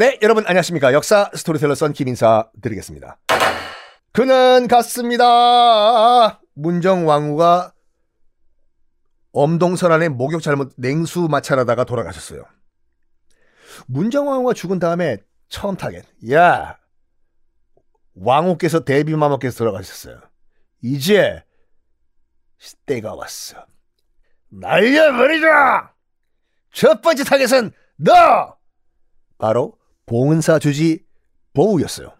네, 여러분 안녕하십니까. 역사 스토리텔러 선 김인사 드리겠습니다. 그는 갔습니다. 문정왕후가 엄동설안에 목욕 잘못 냉수 마찰하다가 돌아가셨어요. 문정왕후가 죽은 다음에 처음 타겟. 야, 왕후께서 대비마마께서 돌아가셨어요. 이제 때가 왔어. 날려버리자! 첫 번째 타겟은 너! 바로 봉은사 주지 보우였어요.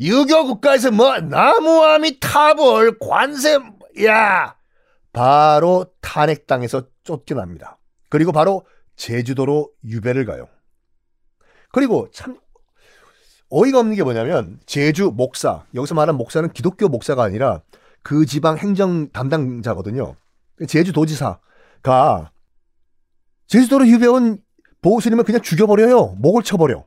유교 국가에서 뭐 나무아미타불 관세 야 바로 탄핵당해서 쫓겨납니다. 그리고 바로 제주도로 유배를 가요. 그리고 참 어이가 없는 게 뭐냐면 제주 목사 여기서 말하는 목사는 기독교 목사가 아니라 그 지방 행정 담당자거든요. 제주도지사가 제주도로 유배 온 보호스님을 그냥 죽여버려요. 목을 쳐버려.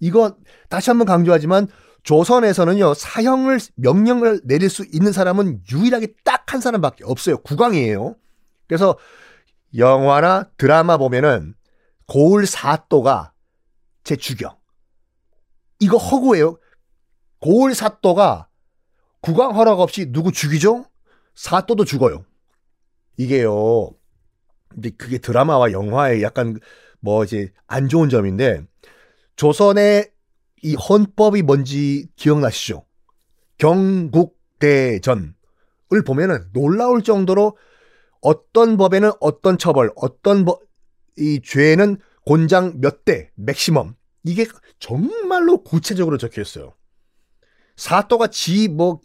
이거 다시 한번 강조하지만 조선에서는요 사형을 명령을 내릴 수 있는 사람은 유일하게 딱 한 사람밖에 없어요. 국왕이에요. 그래서 영화나 드라마 보면은 고을 사또가 제 죽여. 이거 허구예요. 고을 사또가 국왕 허락 없이 누구 죽이죠? 사또도 죽어요. 이게요. 근데 그게 드라마와 영화의 약간 뭐 이제 안 좋은 점인데 조선의 이 헌법이 뭔지 기억나시죠? 경국대전을 보면은 놀라울 정도로 어떤 법에는 어떤 처벌, 어떤 법, 이 죄는 곤장 몇 대, 맥시멈. 이게 정말로 구체적으로 적혀 있어요. 사또가 지 뭐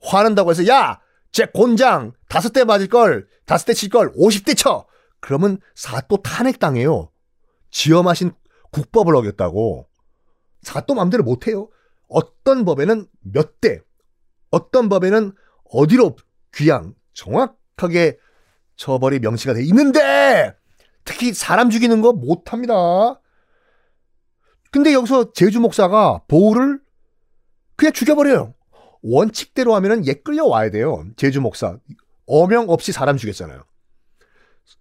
화낸다고 해서 야, 제 곤장 다섯 대 맞을 걸, 다섯 대 칠 걸, 오십 대 쳐. 그러면 사또 탄핵당해요. 지엄하신 국법을 어겼다고. 사또 맘대로 못해요. 어떤 법에는 몇 대, 어떤 법에는 어디로 귀양 정확하게 처벌이 명시가 돼 있는데 특히 사람 죽이는 거 못합니다. 근데 여기서 제주 목사가 보우를 그냥 죽여버려요. 원칙대로 하면은 얘 끌려와야 돼요. 제주 목사. 어명 없이 사람 죽였잖아요.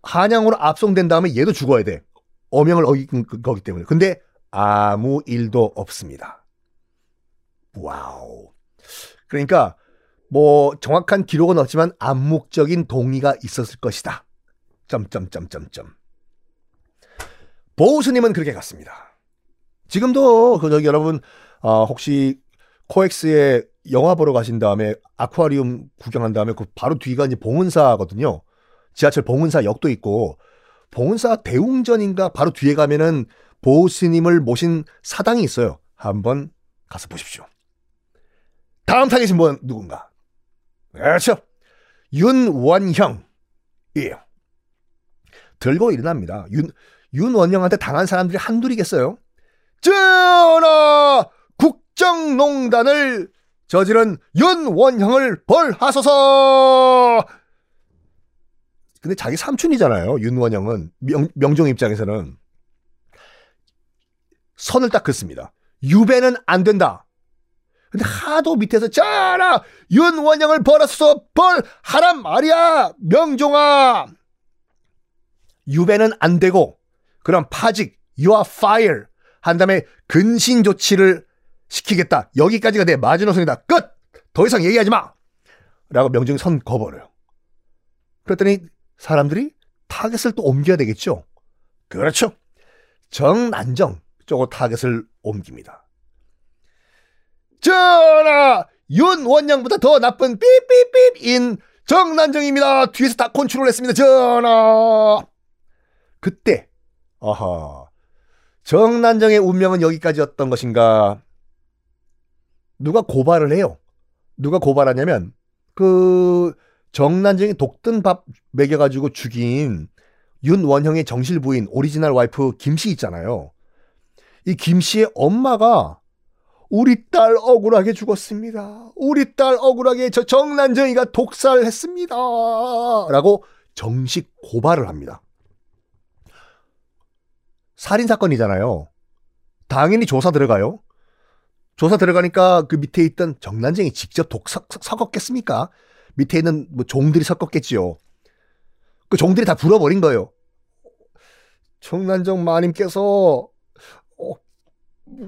한양으로 압송된 다음에 얘도 죽어야 돼. 어명을 어긴 거기 때문에. 근데 아무 일도 없습니다. wow. 그러니까 뭐 정확한 기록은 없지만 암묵적인 동의가 있었을 것이다. 점점점점점. 보우스님은 그렇게 갔습니다. 지금도 그 저기 여러분 어, 혹시 코엑스에 영화 보러 가신 다음에 아쿠아리움 구경한 다음에 그 바로 뒤가 이제 봉은사거든요. 지하철 봉은사 역도 있고 봉은사 대웅전인가 바로 뒤에 가면은 보스님을 모신 사당이 있어요. 한번 가서 보십시오. 다음 타겟이 뭐 누군가? 그렇죠. 윤원형이에요. 들고 일어납니다. 윤, 윤원형한테 당한 사람들이 한둘이겠어요? 전하! 국정농단을 저지른 윤원형을 벌하소서! 근데 자기 삼촌이잖아요. 윤원형은. 명, 명종 입장에서는. 선을 딱 긋습니다. 유배는 안 된다. 근데 하도 밑에서 자라! 윤원형을 벌어서 벌하란 말이야! 명종아! 유배는 안 되고 그럼 파직 you are fire 한 다음에 근신 조치를 시키겠다. 여기까지가 내 마지노선이다. 끝! 더 이상 얘기하지 마! 라고 명종이 선 그어버려요. 그랬더니 사람들이 타겟을 또 옮겨야 되겠죠 그렇죠 정난정 쪽으로 타겟을 옮깁니다. 전하! 윤원형보다 더 나쁜 삐삐삐인 정난정입니다. 뒤에서 다 컨트롤했습니다. 전하! 그때 아하 정난정의 운명은 여기까지였던 것인가? 누가 고발을 해요. 누가 고발하냐면 그 정난정이 독든 밥 먹여가지고 죽인 윤원형의 정실 부인 오리지널 와이프 김씨 있잖아요. 이 김 씨의 엄마가 우리 딸 억울하게 죽었습니다. 우리 딸 억울하게 저 정난정이가 독살했습니다. 라고 정식 고발을 합니다. 살인 사건이잖아요. 당연히 조사 들어가요. 조사 들어가니까 그 밑에 있던 정난정이 직접 독 섞었겠습니까? 밑에 있는 뭐 종들이 섞었겠지요. 그 종들이 다 불어버린 거예요. 정난정 마님께서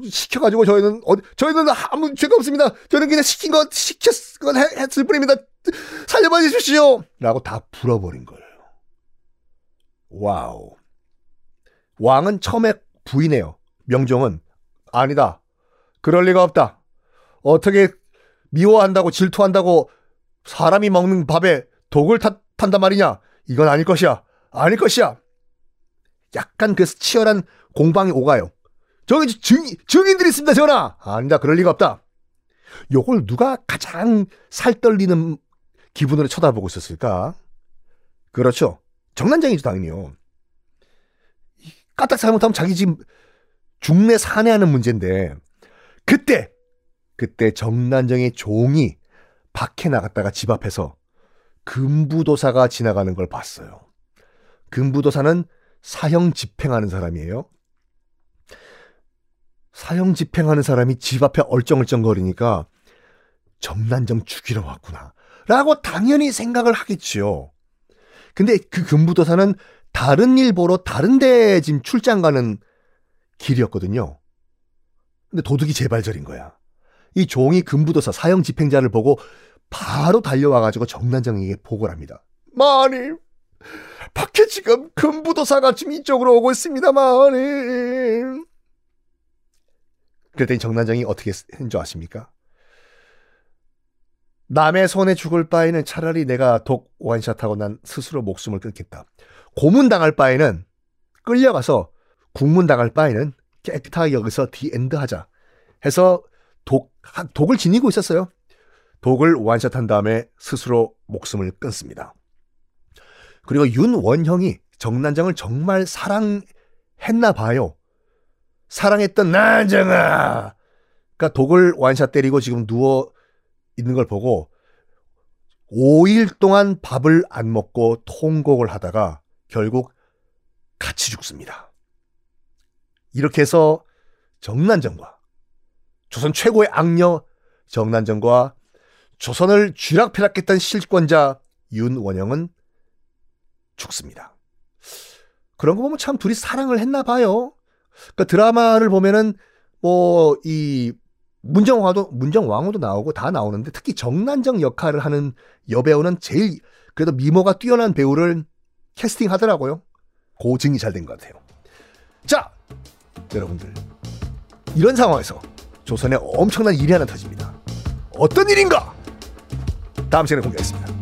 시켜가지고 저희는 어, 저희는 아무 죄가 없습니다. 저는 그냥 시킨 것 시켰 건 했을 뿐입니다. 살려봐 주십시오. 라고 다 불어버린 거예요. wow. 왕은 처음에 부인해요. 명종은 아니다. 그럴 리가 없다. 어떻게 미워한다고 질투한다고 사람이 먹는 밥에 독을 타, 탄단 말이냐? 이건 아닐 것이야. 아닐 것이야. 약간 그 치열한 공방이 오가요. 저기 증, 증인들이 있습니다, 전하! 아니다, 그럴 리가 없다. 요걸 누가 가장 살떨리는 기분으로 쳐다보고 있었을까? 그렇죠. 정난장이죠, 당연히요. 까딱 잘못하면 자기 지금 중내 산해하는 문제인데, 그때, 그때 정난정의 종이 밖에 나갔다가 집 앞에서 금부도사가 지나가는 걸 봤어요. 금부도사는 사형 집행하는 사람이에요. 사형 집행하는 사람이 집 앞에 얼쩡얼쩡거리니까 정난정 죽이러 왔구나. 라고 당연히 생각을 하겠지요. 근데 그 금부도사는 다른 일 보러 다른 데 지금 출장 가는 길이었거든요. 근데 도둑이 재발절인 거야. 이 종이 금부도사 사형 집행자를 보고 바로 달려와가지고 정난정에게 보고를 합니다. 마님, 밖에 지금 금부도사가 지금 이쪽으로 오고 있습니다, 마님. 그랬더니 정난정이 어떻게 했는 줄 아십니까? 남의 손에 죽을 바에는 차라리 내가 독 원샷하고 난 스스로 목숨을 끊겠다. 고문당할 바에는 끌려가서 국문당할 바에는 깨끗하게 여기서 the end 하자. 해서 독, 독을 지니고 있었어요. 독을 원샷한 다음에 스스로 목숨을 끊습니다. 그리고 윤원형이 정난정을 정말 사랑했나 봐요. 사랑했던 난정아! 그러니까 독을 완샷 때리고 지금 누워 있는 걸 보고 5일 동안 밥을 안 먹고 통곡을 하다가 결국 같이 죽습니다. 이렇게 해서 정난정과 조선 최고의 악녀 정난정과 조선을 쥐락펴락했던 실권자 윤원영은 죽습니다. 그런 거 보면 참 둘이 사랑을 했나 봐요. 그러니까 드라마를 보면은 뭐 이 문정왕도 문정왕후도 나오고 다 나오는데 특히 정난정 역할을 하는 여배우는 제일 그래도 미모가 뛰어난 배우를 캐스팅하더라고요. 고증이 잘 된 것 같아요. 자, 여러분들 이런 상황에서 조선에 엄청난 일이 하나 터집니다. 어떤 일인가? 다음 시간에 공개하겠습니다.